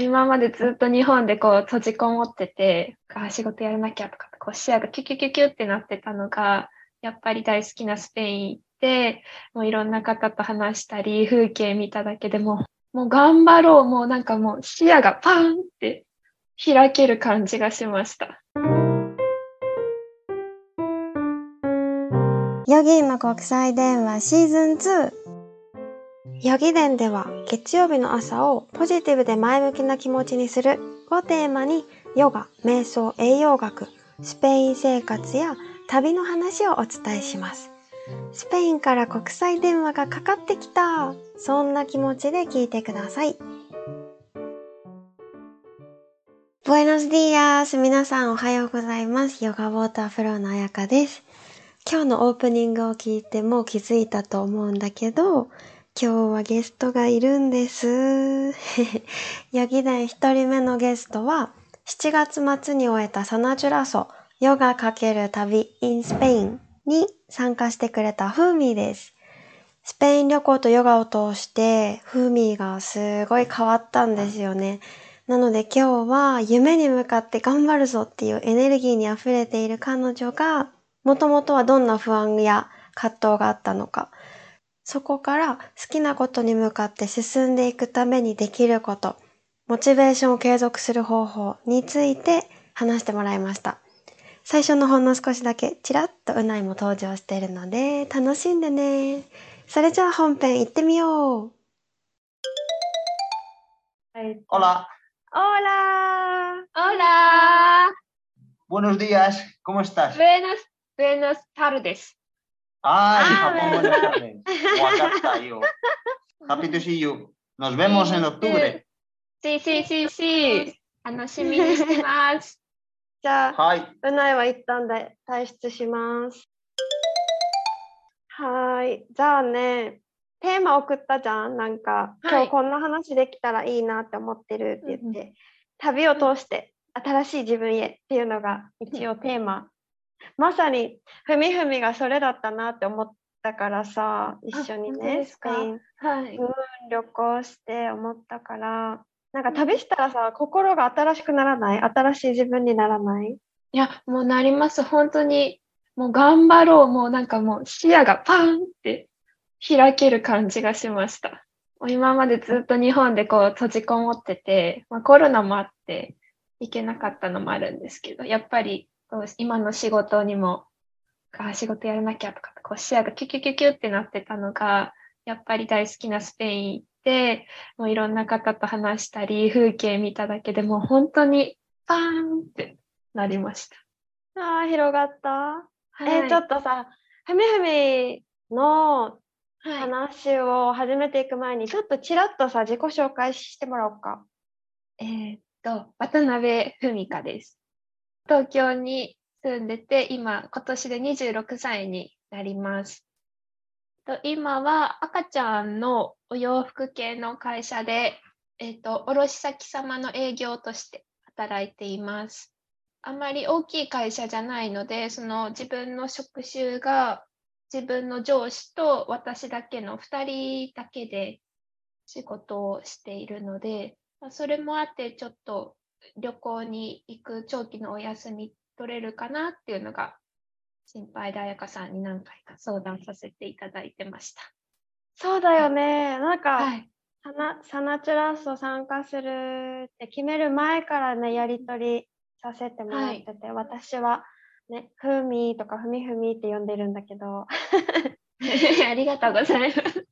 今までずっと日本でこう閉じこもってて、仕事やらなきゃとか、こう視野がキュキュキュキュってなってたのが、やっぱり大好きなスペイン行って、もういろんな方と話したり、風景見ただけでも、もう頑張ろう、もうなんかもう視野がパンって開ける感じがしました。ヨギーマ国際電話シーズン2ヨギ伝では月曜日の朝をポジティブで前向きな気持ちにするをテーマにヨガ、瞑想、栄養学、スペイン生活や旅の話をお伝えします。スペインから国際電話がかかってきたそんな気持ちで聞いてください。Buenos días! 皆さんおはようございます。ヨガウォーターフローのあやかです。今日のオープニングを聞いても気づいたと思うんだけど、今日はゲストがいるんです。ヤギ伝一人目のゲストは、7月末に終えたサナチュラソヨガ×旅 in スペインに参加してくれたフーミーです。スペイン旅行とヨガを通して、フーミーがすごい変わったんですよね。なので今日は夢に向かって頑張るぞっていうエネルギーに溢れている彼女がもともとはどんな不安や葛藤があったのか、そこから好きなことに向かって進んでいくためにできること、モチベーションを継続する方法について話してもらいました。最初のほんの少しだけちらっとうないも登場しているので楽しんでね。それじゃあ本編行ってみよう。Hola. Hola. Hola. Buenos días. ¿Cómo estás? Buenas Buenas tardes. Ay, ah, Japón, yo. Happy to see you. Nos vemos en octubre. Sí, sí, sí, sí. 楽しみにしてます。じゃあ、はい、うないは一旦で退出します。はい。じゃあね、テーマ送ったじゃんなんか、今日こんな話できたらいいなって思ってるって言って、うん、旅を通して新しい自分へっていうのが一応テーマまさにふみふみがそれだったなって思ったからさ一緒にねスペイン、はい、旅行して思ったから。なんか旅したらさ心が新しくならない？新しい自分にならない？いやもうなります。本当にもう頑張ろう。もうなんかもう視野がパンって開ける感じがしました。今までずっと日本でこう閉じこもってて、まあ、コロナもあって行けなかったのもあるんですけど、やっぱり今の仕事にも、あ仕事やらなきゃとか、こう視野がキュキュキュキュってなってたのが、やっぱり大好きなスペイン行って、もういろんな方と話したり、風景見ただけでもう本当にパーンってなりました。ああ、広がった。はい、えー、ちょっとさ、ふみふみの話を始めていく前に、ちょっとちらっとさ、自己紹介してもらおうか。えー、っと、渡辺文香です。東京に住んでて、今、今年で26歳になります。今は赤ちゃんのお洋服系の会社で、えっ、ー、と、卸先様の営業として働いています。あまり大きい会社じゃないので、その自分の職種が自分の上司と私だけの2人だけで仕事をしているので、それもあってちょっと旅行に行く長期のお休み取れるかなっていうのが心配で彩香さんに何回か相談させていただいてました。そうだよね。なんか、はい、サナサナチュラスを参加するって決める前からね、やり取りさせてもらってて、はい、私はね、ふみとかふみふみって呼んでるんだけど。ありがとうございます。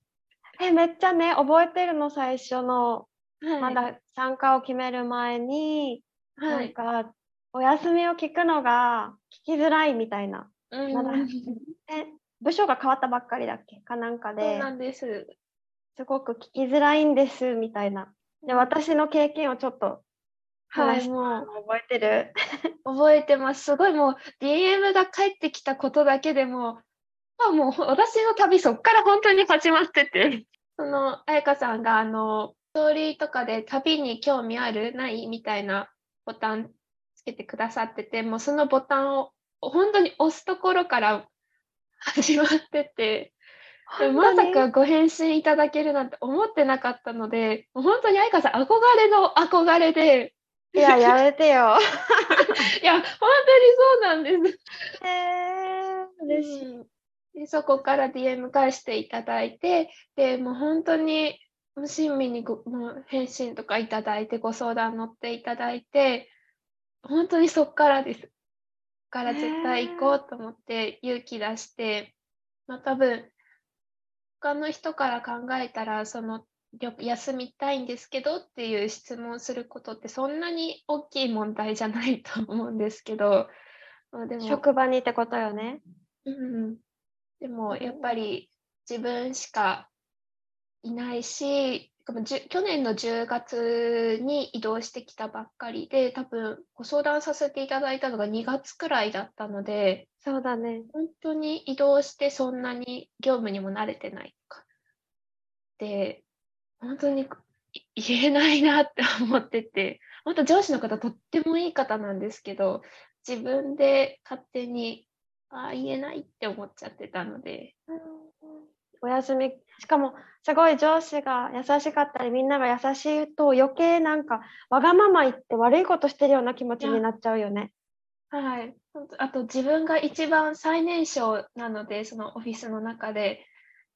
え、めっちゃね、覚えてるの、最初のはい、まだ参加を決める前に、はい、なんかお休みを聞くのが聞きづらいみたいな、うん、まだ。え部署が変わったばっかりだっけ？かなんかで。そうなんです。すごく聞きづらいんですみたいな。で私の経験をちょっとはい、もう覚えてる？覚えてます。すごいもう DM が返ってきたことだけでもあもう私の旅そっから本当に始まってて。その彩香さんがあのストーリーとかで旅に興味ある？ない？みたいなボタンつけてくださってて、もうそのボタンを本当に押すところから始まってて、まさかご返信いただけるなんて思ってなかったので、もう本当に愛花さん憧れの憧れで、いや、やめてよ。いや、本当にそうなんです。えー、嬉しい。うんでそこから DM 返していただいて、でもう本当に無親身にご返信とかいただいて、ご相談乗っていただいて、本当にそこからです。から絶対行こうと思って勇気出して、まあ多分、他の人から考えたら、その、よ休みたいんですけどっていう質問することってそんなに大きい問題じゃないと思うんですけど、まあ、でも職場にってことよね。うん、でもやっぱり自分しかいないし、去年の10月に移動してきたばっかりで、多分ご相談させていただいたのが2月くらいだったので、そうだね。本当に移動してそんなに業務にも慣れてないとか。で、本当にい言えないなって思ってて、本当上司の方とってもいい方なんですけど、自分で勝手に、ああ、言えないって思っちゃってたので、お休み、しかもすごい上司が優しかったり、みんなが優しいと余計なんかわがまま言って悪いことしてるような気持ちになっちゃうよね。はい。あと自分が一番最年少なので、そのオフィスの中で、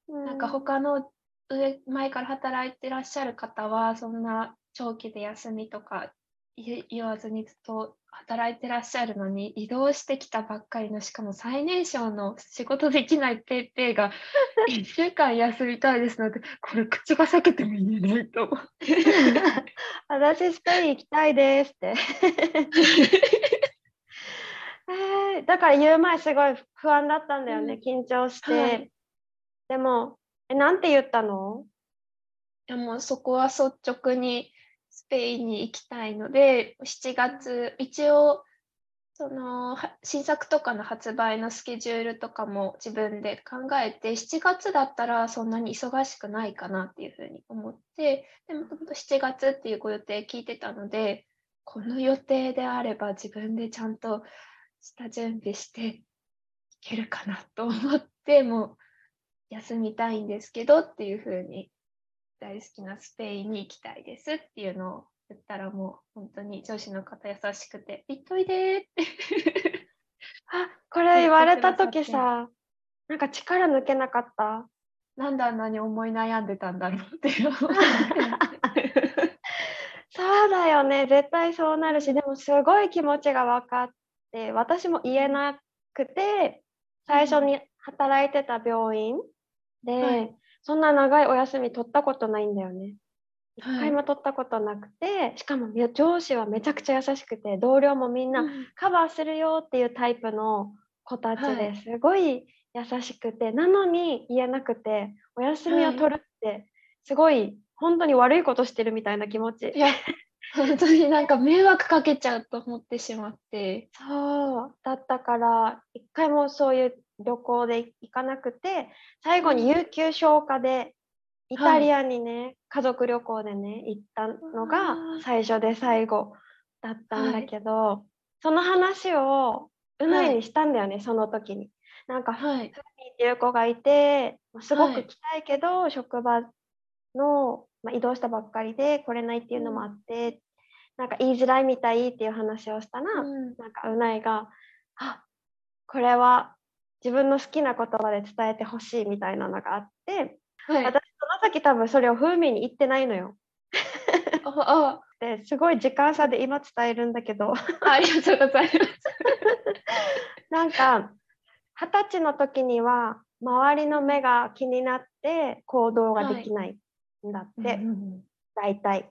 なんか他の上、前から働いてらっしゃる方は、そんな長期で休みとか言言わずにずっと働いてらっしゃるのに、移動してきたばっかりの、しかも最年少の仕事できないペイペイが、1週間休みたいですので、これ口が裂けても言えないと思って。私スペイン行きたいですって。えーだから言う前すごい不安だったんだよね、緊張して。はいでも、え、なんて言ったの？いやもうそこは率直にスペインに行きたいので、7月、一応、その新作とかの発売のスケジュールとかも自分で考えて、7月だったらそんなに忙しくないかなっていうふうに思って、でもともと7月っていうご予定聞いてたので、この予定であれば自分でちゃんとした準備していけるかなと思って、もう休みたいんですけどっていうふうに大好きなスペインに行きたいですっていうのを言ったらもう本当に上司の方優しくて、行っといでーって。あ、これ言われた時さ、なんか力抜けなかった？なんであんなに思い悩んでたんだろうっていう。そうだよね、絶対そうなるし、でもすごい気持ちが分かって、私も言えなくて、最初に働いてた病院で、はいそんな長いお休み取ったことないんだよね。一はい回も取ったことなくて、しかもめ上司はめちゃくちゃ優しくて、同僚もみんなカバーするよっていうタイプの子たちはでいすごい優しくて、なのに言えなくて、お休みを取るって、すごい本当に悪いことしてるみたいな気持ちい。や、本当になんか迷惑かけちゃうと思ってしまって。そうだったから一回もそういう旅行で行かなくて最後に有給消化でイタリアにね、家族旅行でね行ったのが最初で最後だったんだけど、その話をうないにしたんだよね、その時に。なんかはい。っていう子がいて、まあすごはいく来たいけど、職場の、まあ、移動したばっかりで来れないっていうのもあって、なんか言いづらいみたいっていう話をしたら、うん。なんかうないが、あこれは自分の好きな言葉で伝えてほしいみたいなのがあって、はい。私その時多分それを風味に言ってないのよ。あ ですごい時間差で今伝えるんだけど、あ、ありがとうございます。なんか二十歳の時には周りの目が気になって行動ができないんだって、うん大体。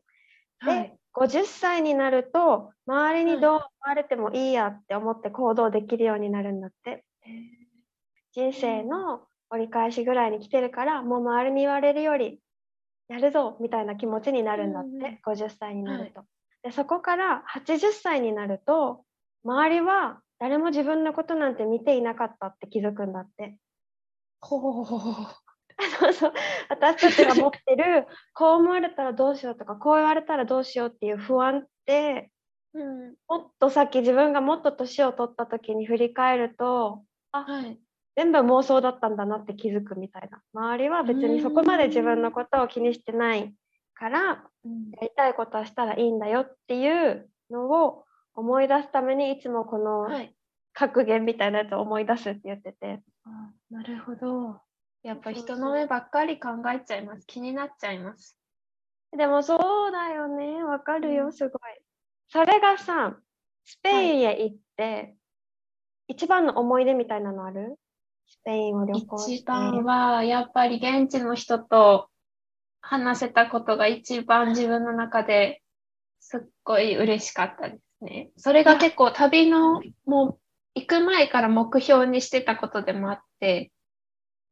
で、はい。50歳になると周りはいにどう思われてもいいやって思って行動できるようになるんだって。人生の折り返しぐらいに来てるからもう周りに言われるよりやるぞみたいな気持ちになるんだって、うんうん50歳になると。でそこから80歳になると周りは誰も自分のことなんて見ていなかったって気づくんだって。ほう。そうそう私たちが持ってるこう思われたらどうしようとかこう言われたらどうしようっていう不安ってうん。もっと先自分がもっと年を取った時に振り返るとはい。全部妄想だったんだなって気づくみたいな周りは別にそこまで自分のことを気にしてないからうんやりたいことはしたらいいんだよっていうのを思い出すためにいつもこのはい。格言みたいなやつを思い出すって言っててあなるほど。やっぱ人の目ばっかり考えちゃいます。気になっちゃいます。でもそうだよねわかるうんよすごいそれがさスペインへ行って、一番の思い出みたいなのある？スペインを旅行して一番はやっぱり現地の人と話せたことが一番自分の中ですっごい嬉しかったですね。それが結構旅のもう行く前から目標にしてたことでもあって、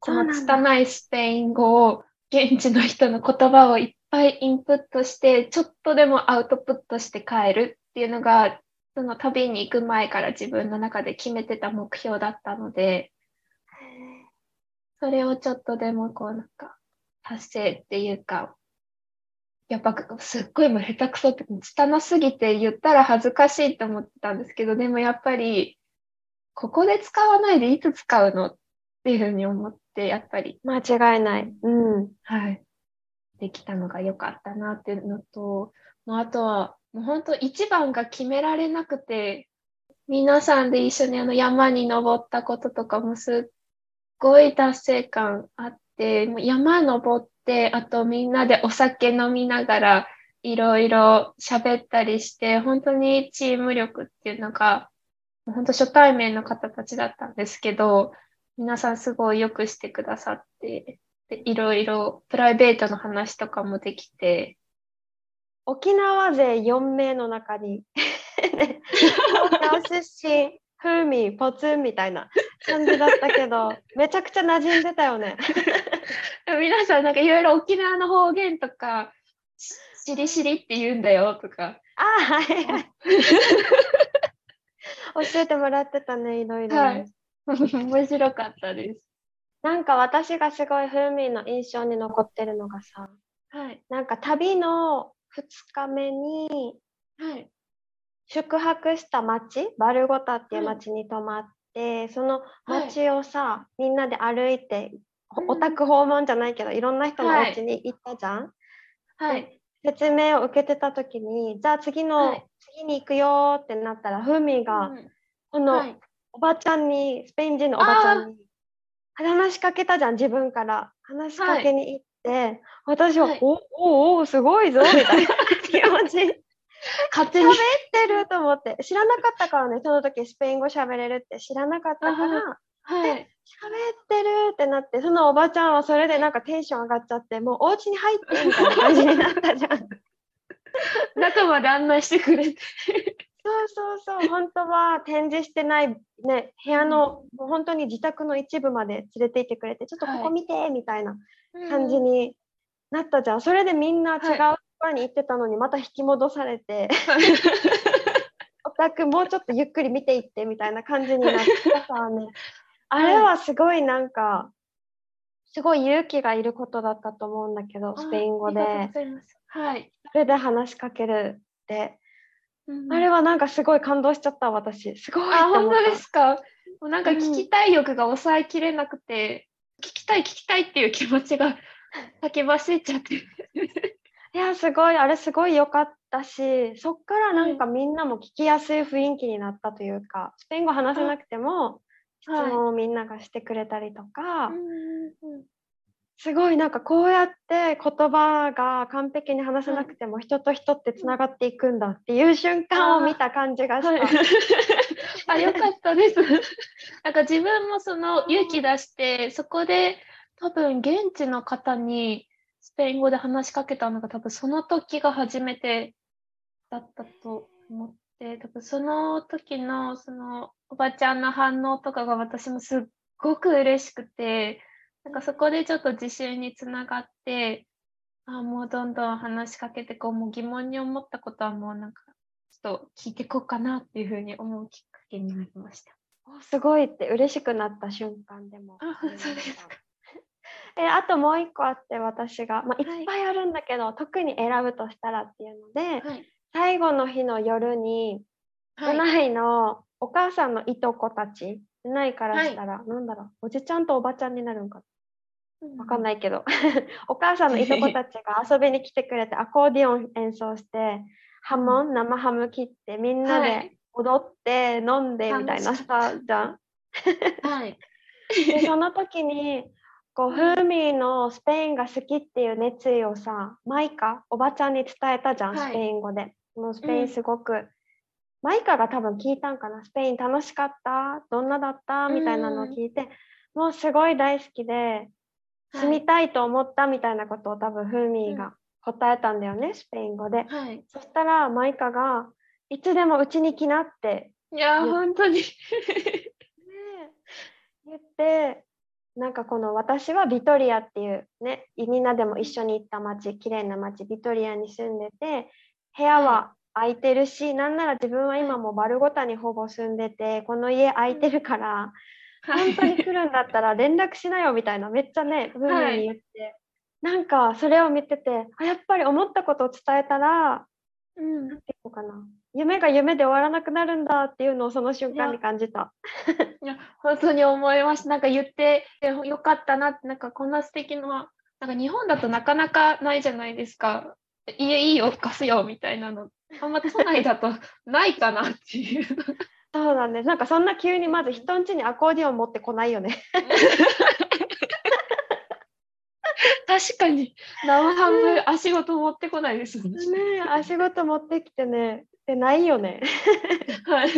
この拙いスペイン語を現地の人の言葉をいっぱいインプットして、ちょっとでもアウトプットして帰るっていうのが、その旅に行く前から自分の中で決めてた目標だったので、それをちょっとでもこうなんか達成っていうか、やっぱすっごいもう下手くそって拙すぎて言ったら恥ずかしいと思ってたんですけど、でもやっぱりここで使わないでいつ使うのっていうふうに思って、やっぱり、間違いない。うん。はい、できたのが良かったなっていうのと、もうあとはもう本当一番が決められなくて、皆さんで一緒にあの山に登ったこととかもすっごい達成感あって、もう山登って、あとみんなでお酒飲みながらいろいろ喋ったりして、本当にチーム力っていうのが、本当初対面の方たちだったんですけど、皆さんすごいよくしてくださって、でいろいろプライベートの話とかもできて、沖縄勢4名の中に 東京出身風味ポツンみたいな感じだったけど めちゃくちゃ馴染んでたよね 皆さんなんかいろいろ沖縄の方言とか、ししりしりって言うんだよとか、あはいはい 教えてもらってたねいろいろ、はい面白かったです。なんか私がすごい風味の印象に残ってるのがさはい。なんか旅の2日目にはい。宿泊した町バルゴタっていう町に泊まって、その町をさ、みんなで歩いてお宅訪問じゃないけどいろんな人のおはい家に行ったじゃん、はい。説明を受けてた時にじゃあ次の、はい。次に行くよってなったらふみが、うんこのはい。おばちゃんにスペイン人のおばちゃんに話しかけたじゃん自分から。話しかけに行って、私は、はい。おおおすごいぞみたいな気持ち 勝手に。てると思って。知らなかったからね。その時スペイン語喋れるって知らなかったから。あはい。喋ってるってなってそのおばちゃんはそれでなんかテンション上がっちゃってもうお家に入ってみたいな感じになったじゃん。そ う中まで案内してくれて。そうそう本当は展示してないね部屋のもう本当に自宅の一部まで連れて行ってくれてちょっとここ見てみたいな感じになったじゃん、それでみんな違うところに行ってたのにまた引き戻されて、お宅もうちょっとゆっくり見ていってみたいな感じになってたからね あれはすごいなんかすごい勇気がいることだったと思うんだけどスペイン語で。はい。それで話しかけるって、うん。あれはなんかすごい感動しちゃった私。すごいあ、本当ですか？もうなんかうん聞きたい欲が抑えきれなくて、聞きたい聞きたいっていう気持ちが 先走っちゃって。いやすごい。あれすごい良かったしそっからなんかみんなも聞きやすい雰囲気になったというか、スペイン語話せなくても質はい。問をみんながしてくれたりとか、うんうんすごいなんかこうやって言葉が完璧に話せなくても人と人ってつながっていくんだっていう瞬間を見た感じがした。はい、あ、よかったです。なんか自分もその勇気出して、そこで多分現地の方にスペイン語で話しかけたのが多分その時が初めてだったと思って、多分その時のそのおばちゃんの反応とかが私もすっごく嬉しくて、なんかそこでちょっと自信につながって、あもうどんどん話しかけてこう、もう疑問に思ったことはもうなんかちょっと聞いていこうかなっていうふうに思うきっかけになりました。おすごいって嬉しくなった瞬間でもあそうですか。えあともう一個あって私が、まあ、いはいっぱいあるんだけど、特に選ぶとしたらっていうので、はい。最後の日の夜にはい。都内のお母さんのいとこたちないからしたら、なんだろう、おじちゃんとおばちゃんになるんかな。わかんないけど、お母さんのいとこたちが遊びに来てくれて、アコーディオン演奏して、ハモン、生ハム切って、みんなではい踊って、飲んでみたいなさ、じゃん。はい。で、その時に、こう、フーミーのスペインが好きっていう熱意をさ、マイカ、おばちゃんに伝えたじゃん、はいスペイン語で。もうスペイうんンすごく、マイカが多分聞いたんかな、スペイン楽しかったどんなだったみたいなのを聞いて、もうすごい大好きで、住みたいと思ったみたいなことを多分フーミーが答えたんだよね、スペイン語で。はい。そしたらマイカが、いつでもうちに来なっていや、うん本当に。ね言ってなんかこの私はビトリアっていうねみんなでも一緒に行った町綺麗な町ビトリアに住んでて部屋は空いてるし、なんなら自分は今もバルゴタにほぼ住んでてこの家空いてるから、本当に来るんだったら 連絡しなよみたいなめっちゃねブームに言って、なんかそれを見ててあやっぱり思ったことを伝えたらうん。なんていうのかな夢が夢で終わらなくなるんだっていうのをその瞬間に感じた。いや、本当に思います。なんか言ってよかったなって、なんかこんな素敵な、なんか日本だとなかなかないじゃないですか。家いいよ、貸すよ、みたいなの。あんま都内だとないかなっていう。そうなんです。なんかそんな急にまず人ん家にアコーディオン持ってこないよね。確かに、生ハム足元持ってこないですね。ねえ、足事持ってきてね。で、ないよね。はい。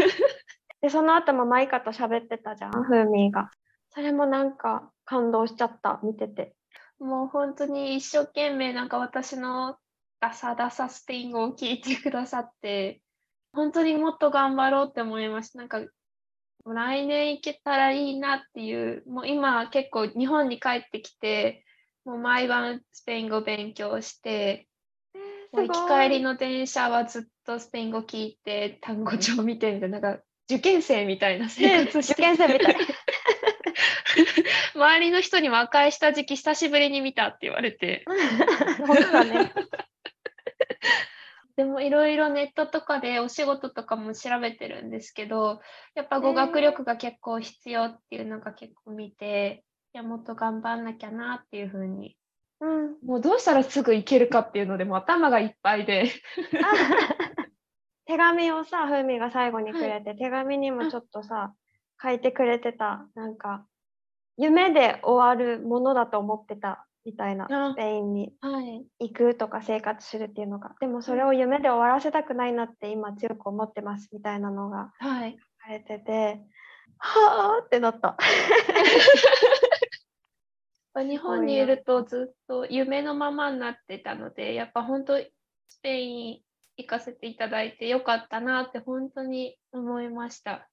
で、その後もマイカと喋ってたじゃん、ふーみーが。それもなんか感動しちゃった、見てて。もう本当に一生懸命なんか私のダサダサスペイン語を聞いてくださって、本当にもっと頑張ろうって思いました。なんか、来年行けたらいいなっていう、もう今結構日本に帰ってきて、もう毎晩スペイン語勉強して、もう行き帰りの電車はずっとスペイン語聞いて、単語帳見てみたいな、なんか受験生みたいな生ね活して受験生みたい。周りの人にも赤い下敷き久しぶりに見たって言われて、本当だね。でもいろいろネットとかでお仕事とかも調べてるんですけど、やっぱ語学力が結構必要っていうのが結構見て、いや、もっと頑張んなきゃなっていうふうに。うん。もうどうしたらすぐ行けるかっていうのでもう頭がいっぱいで。手紙をさ、ふーみーが最後にくれて、手紙にもちょっとさ、書いてくれてた。なんか、夢で終わるものだと思ってたみたいな、あスペインに。はい。行くとか生活するっていうのがでもそれを夢で終わらせたくないなって今強く思ってますみたいなのがはい。書かれててはあってなった 日本にいるとずっと夢のままになってたので、やっぱ本当スペイン行かせていただいてよかったなって本当に思いました。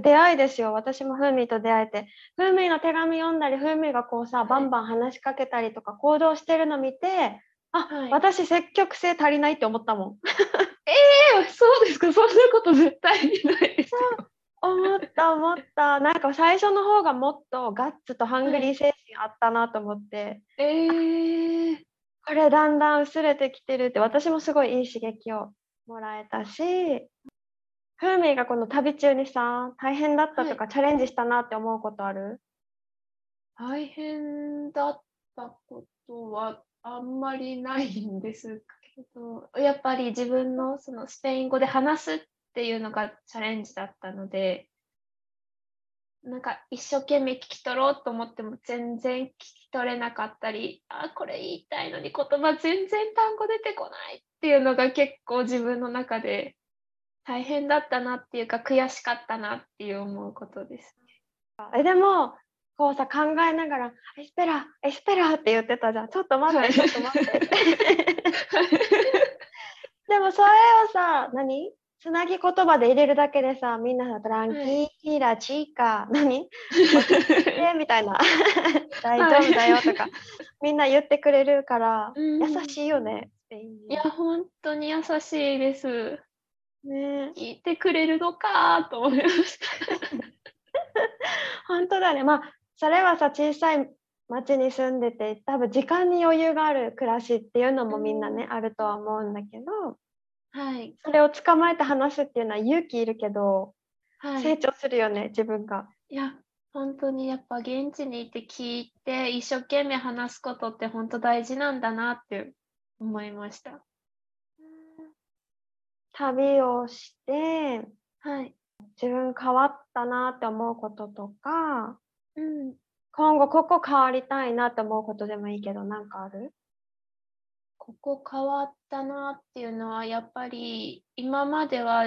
出会いですよ。私もふーみーと出会えて。ふーみーの手紙読んだりふーみーがこうさバンバン話しかけたりとか行動してるの見てあ、はい。私積極性足りないって思ったもん。えー、そうですか。そんなこと絶対にないです。思った思った。なんか最初の方がもっとガッツとハングリー精神あったなと思って、えー、これだんだん薄れてきてるって私もすごいいい刺激をもらえたしふーみーがこの旅中にさ大変だったとか、チャレンジしたなって思うことある？大変だったことはあんまりないんですけど、やっぱり自分のそのスペイン語で話すっていうのがチャレンジだったので、なんか一生懸命聞き取ろうと思っても全然聞き取れなかったり、あ、これ言いたいのに言葉全然単語出てこないっていうのが結構自分の中で大変だったなっていうか悔しかったなっていう思うことです。えでもこうさ考えながら「エスペラエスペラ」って言ってたじゃん。ちょっと待って、はい。ちょっと待って。でもそれをさ何？つなぎ言葉で入れるだけでさみんなさ「トランキーラチーカ」何？え？みたいな「大丈夫だよ」とかみんな言ってくれるからうん。優しいよねスペイン人。いや、本当に優しいです。ね。聞いてくれるのかと思いました。本当だね。まあそれはさ小さい町に住んでて多分時間に余裕がある暮らしっていうのもみんなね、あるとは思うんだけどはい。それを捕まえて話すっていうのは勇気いるけどはい、成長するよね、自分が。いや、本当にやっぱ現地にいて聞いて、一生懸命話すことって本当大事なんだなって思いました。旅をして、はい。自分変わったなって思うこととか、うん。今後ここ変わりたいなって思うことでもいいけど、なんかある？ここ変わったなっていうのは、やっぱり今までは、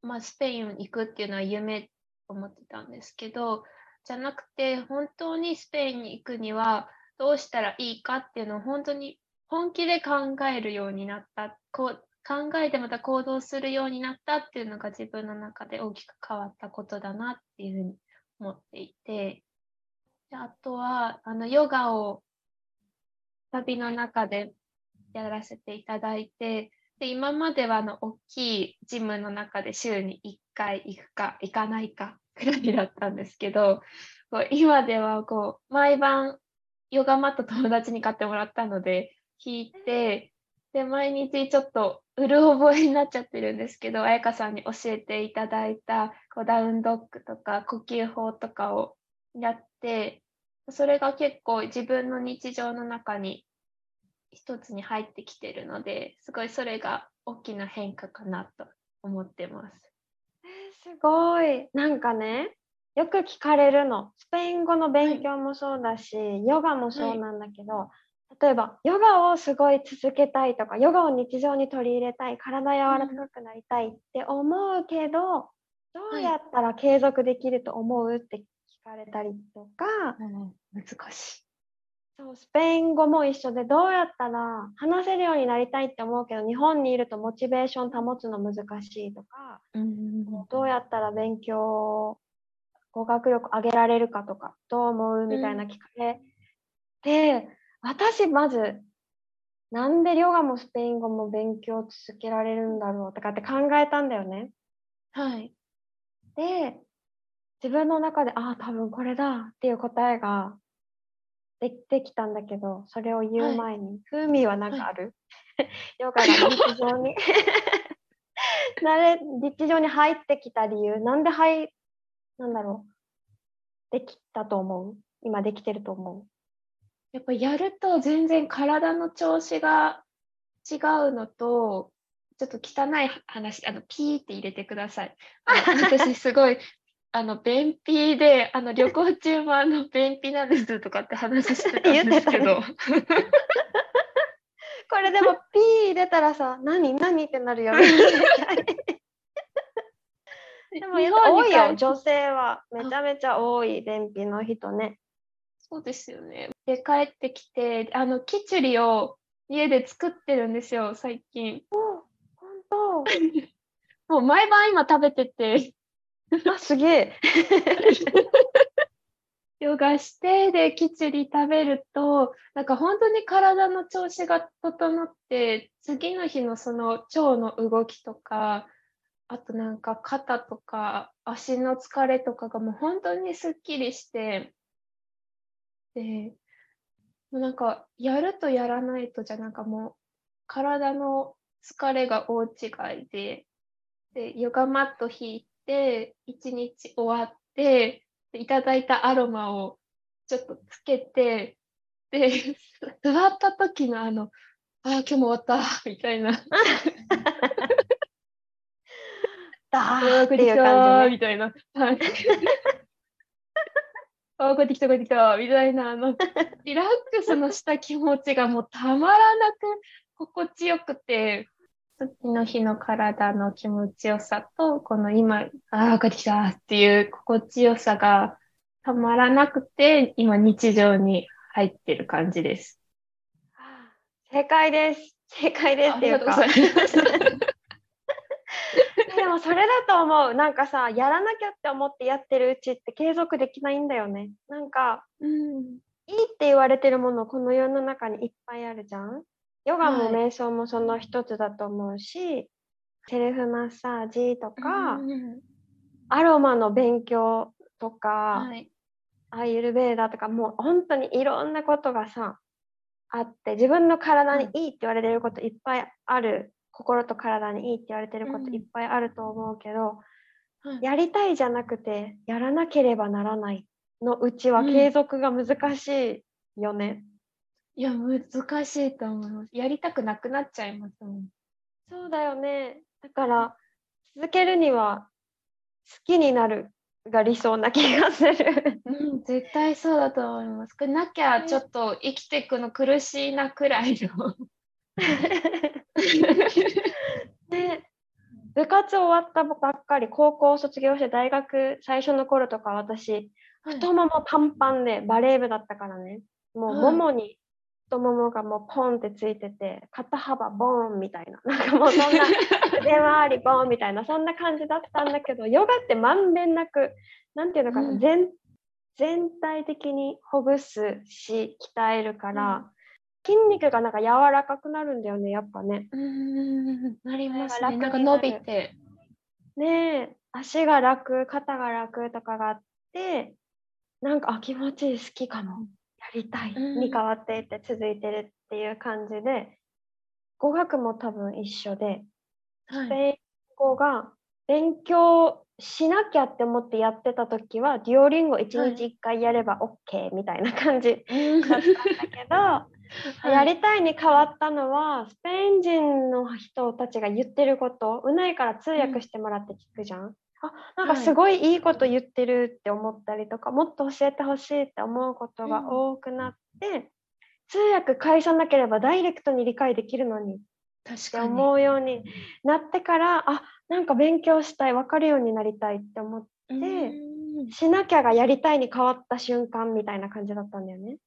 まあ、スペインに行くっていうのは夢と思ってたんですけど、じゃなくて、本当にスペインに行くにはどうしたらいいかっていうのを本当に本気で考えるようになった。こう考えてまた行動するようになったっていうのが自分の中で大きく変わったことだなっていうふうに思っていて、であとはあのヨガを旅の中でやらせていただいて、で今まではあの大きいジムの中で週に1回行くか行かないか くらいだったんですけど、こう今ではこう毎晩ヨガマット友達に買ってもらったので弾いて、で毎日ちょっとうる覚えになっちゃってるんですけど、彩香さんに教えていただいたこうダウンドッグとか呼吸法とかをやって、それが結構自分の日常の中に一つに入ってきてるので、すごいそれが大きな変化かなと思ってます。すごい。なんかね、よく聞かれるの。スペイン語の勉強もそうだし、ヨガもそうなんだけど、例えば、ヨガをすごい続けたいとか、ヨガを日常に取り入れたい、体柔らかくなりたいって思うけど、どうやったら継続できると思うって聞かれたりとか、難しい。そうスペイン語も一緒でどうやったら話せるようになりたいって思うけど日本にいるとモチベーション保つの難しいとか、うんどうやったら勉強語学力上げられるかとかどう思うみたいな聞かれて、私まずなんでヨガもスペイン語も勉強続けられるんだろうとかって考えたんだよね。はい。で自分の中でああ多分これだっていう答えができてきたんだけどそれを言う前に、ふうみは何かある、ヨガが日常に。なれ日常に入ってきた理由なんで入なんだろう？できたと思う？今できてると思う？やっぱやると全然体の調子が違うのと、ちょっと汚い話、あの、ピーって入れてください。私すごい、あの、便秘で、あの、旅行中もあの、便秘なんですとかって話してたんですけど、これでもピー入れたらさ何何ってなるよねでも日多いよ女性はめちゃめちゃ多い便秘の人ね。そうですよね。で、帰ってきて、あの、キチュリを家で作ってるんですよ、最近。本 もう毎晩今食べてて、当あすげえ。ヨガして、で、キチュリ食べると、なんか本当に体の調子が整って、次の日のその腸の動きとか、あとなんか肩とか足の疲れとかがもう本当にすっきりして、で、もうなんかやるとやらないとじゃなんかもう体の疲れが大違いで、で、ヨガマット引いて、一日終わって、でいただいたアロマをちょっとつけて、で、座った時のあの、ああ、今日も終わった、みたいな、だあーあ、っていう感じねみたいな。はい。ああ、帰ってきた、帰ってきた、みたいな、あの、リラックスのした気持ちがもうたまらなく心地よくて、次の日の体の気持ちよさと、この今、ああ、帰ってきたっていう心地よさがたまらなくて、今日常に入ってる感じです。正解です正解ですっていうか。でもそれだと思うなんかさやらなきゃって思ってやってるうちって継続できないんだよねなんかうん。いいって言われてるものこの世の中にいっぱいあるじゃんヨガもはい。瞑想もその一つだと思うし、セルフマッサージとか、うん。アロマの勉強とか、はい。アイユルベーダとかもう本当にいろんなことがさあって自分の体にいいって言われてることいっぱいある、心と体にいいって言われてることうん。いっぱいあると思うけど、はい。やりたいじゃなくて、やらなければならないのうちは継続が難しいよね。いや、難しいと思います。やりたくなくなっちゃいますもん。そうだよね。だから、続けるには、好きになるが理想な気がする。うん、絶対そうだと思います。これなきゃちょっと生きていくの苦しいなくらいの。で、部活終わったばっかり、高校卒業して大学最初の頃とか私、太ももパンパンでバレー部だったからね。もうはいももに太ももがもうポンってついてて、肩幅ボーンみたいな。なんかもうそんな腕回りボーンみたいな、そんな感じだったんだけど、ヨガってまんべんなく、なんていうのかな、うん全全体的にほぐすし、鍛えるから、筋肉がなんか柔らかくなるんだよね、やっぱね。うーん、なりますね。なんか伸びて。ねえ、足が楽、肩が楽とかがあって、なんか、あ、気持ちいい、好きかも、やりたいうん。に変わっていって続いてるっていう感じで、語学も多分一緒で、はい。スペイン語が勉強しなきゃって思ってやってた時は、デュオリンゴ1はい日1回やれば OK みたいな感じうん。だったんだけど、やりたいに変わったのは、スペイン人の人たちが言ってること、うないから通訳してもらって聞くじゃん。あ、なんかはいすごいいいこと言ってるって思ったりとか、もっと教えてほしいって思うことが多くなって、通訳返さなければダイレクトに理解できるのにって確かに。思うようになってから、あ、なんか勉強したい、分かるようになりたいって思っうて、んしなきゃがやりたいに変わった瞬間みたいな感じだったんだよね。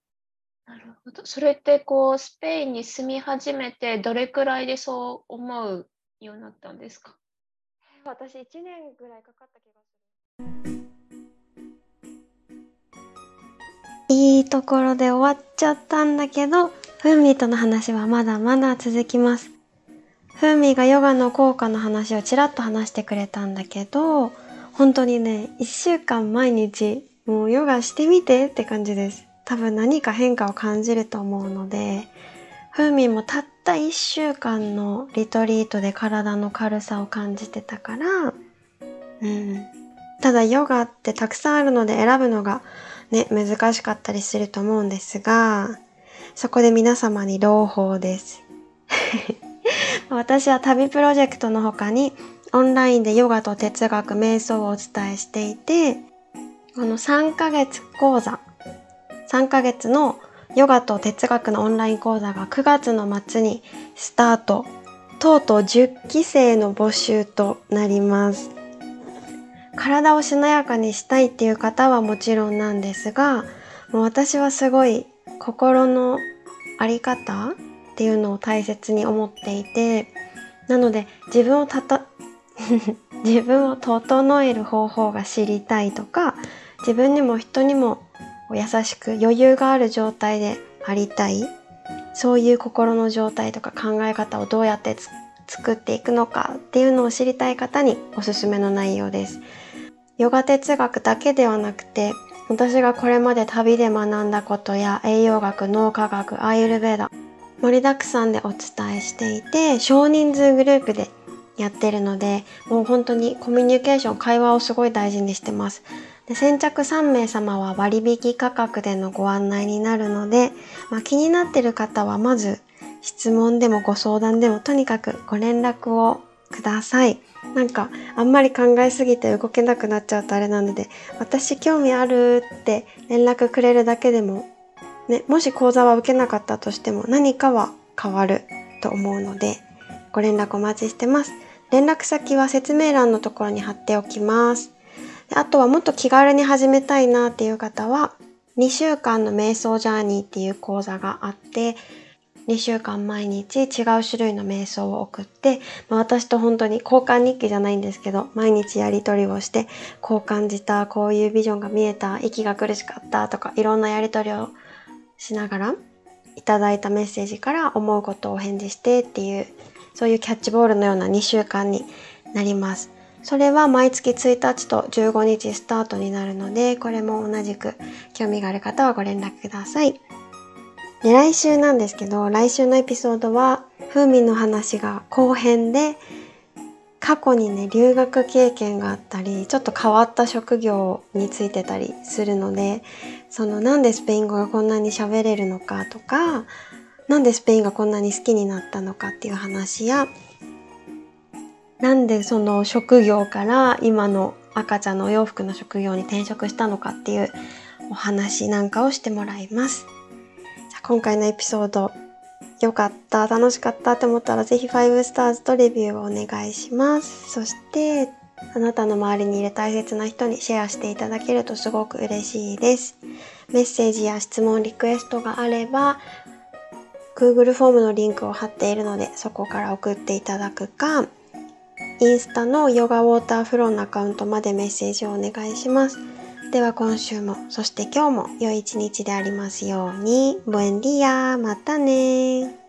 なるほど。それってこうスペインに住み始めてどれくらいでそう思うようになったんですか？私1年ぐらいかかった気がする。いいところで終わっちゃったんだけど、ふーみーとの話はまだまだ続きます。ふーみーがヨガの効果の話をちらっと話してくれたんだけど、本当にね、一週間毎日、もうヨガしてみてって感じです。多分何か変化を感じると思うので、ふーみーもたった一週間のリトリートで体の軽さを感じてたから、うん。ただヨガってたくさんあるので選ぶのがね、難しかったりすると思うんですが、そこで皆様に朗報です。私は旅プロジェクトの他にオンラインでヨガと哲学、瞑想をお伝えしていて、この3ヶ月講座、3ヶ月のヨガと哲学のオンライン講座が9月の末にスタート。とうとう10期生の募集となります。体をしなやかにしたいっていう方はもちろんなんですが、もう私はすごい心のあり方っていうのを大切に思っていて、なので自分をたた、自分を整える方法が知りたいとか、自分にも人にも優しく余裕がある状態でありたい。そういう心の状態とか考え方をどうやってつ作っていくのかっていうのを知りたい方におすすめの内容です。ヨガ哲学だけではなくて、私がこれまで旅で学んだことや栄養学、脳科学、アーユルベーダ、盛りだくさんでお伝えしていて、少人数グループでやってるので、もう本当にコミュニケーション、会話をすごい大事にしてます。で先着3名様は割引価格でのご案内になるので、まあ、気になってる方はまず質問でもご相談でもとにかくご連絡をください。なんかあんまり考えすぎて動けなくなっちゃうとあれなので私興味あるって連絡くれるだけでも、ね、もし講座は受けなかったとしても何かは変わると思うのでご連絡お待ちしてます。連絡先は説明欄のところに貼っておきます。あとはもっと気軽に始めたいなっていう方は2週間の瞑想ジャーニーっていう講座があって2週間毎日違う種類の瞑想を送って、まあ、私と本当に交換日記じゃないんですけど毎日やり取りをしてこう感じたこういうビジョンが見えた息が苦しかったとかいろんなやり取りをしながらいただいたメッセージから思うことをお返事してっていうそういうキャッチボールのような2週間になります。それは毎月1日と15日スタートになるので、これも同じく興味がある方はご連絡ください。で、来週なんですけど、来週のエピソードは、風味の話が後編で、過去にね留学経験があったりちょっと変わった職業についてたりするのでそのなんでスペイン語がこんなに喋れるのかとかなんでスペインがこんなに好きになったのかっていう話やなんでその職業から今の赤ちゃんのお洋服の職業に転職したのかっていうお話なんかをしてもらいます。じゃ今回のエピソード良かった、楽しかったって思ったらぜひ5スターズとレビューをお願いします。そして、あなたの周りにいる大切な人にシェアしていただけるとすごく嬉しいです。メッセージや質問、リクエストがあれば、Google フォームのリンクを貼っているので、そこから送っていただくか、インスタのヨガウォーターフローのアカウントまでメッセージをお願いします。では今週も、そして今日も良い一日でありますように。ブエンディアまたね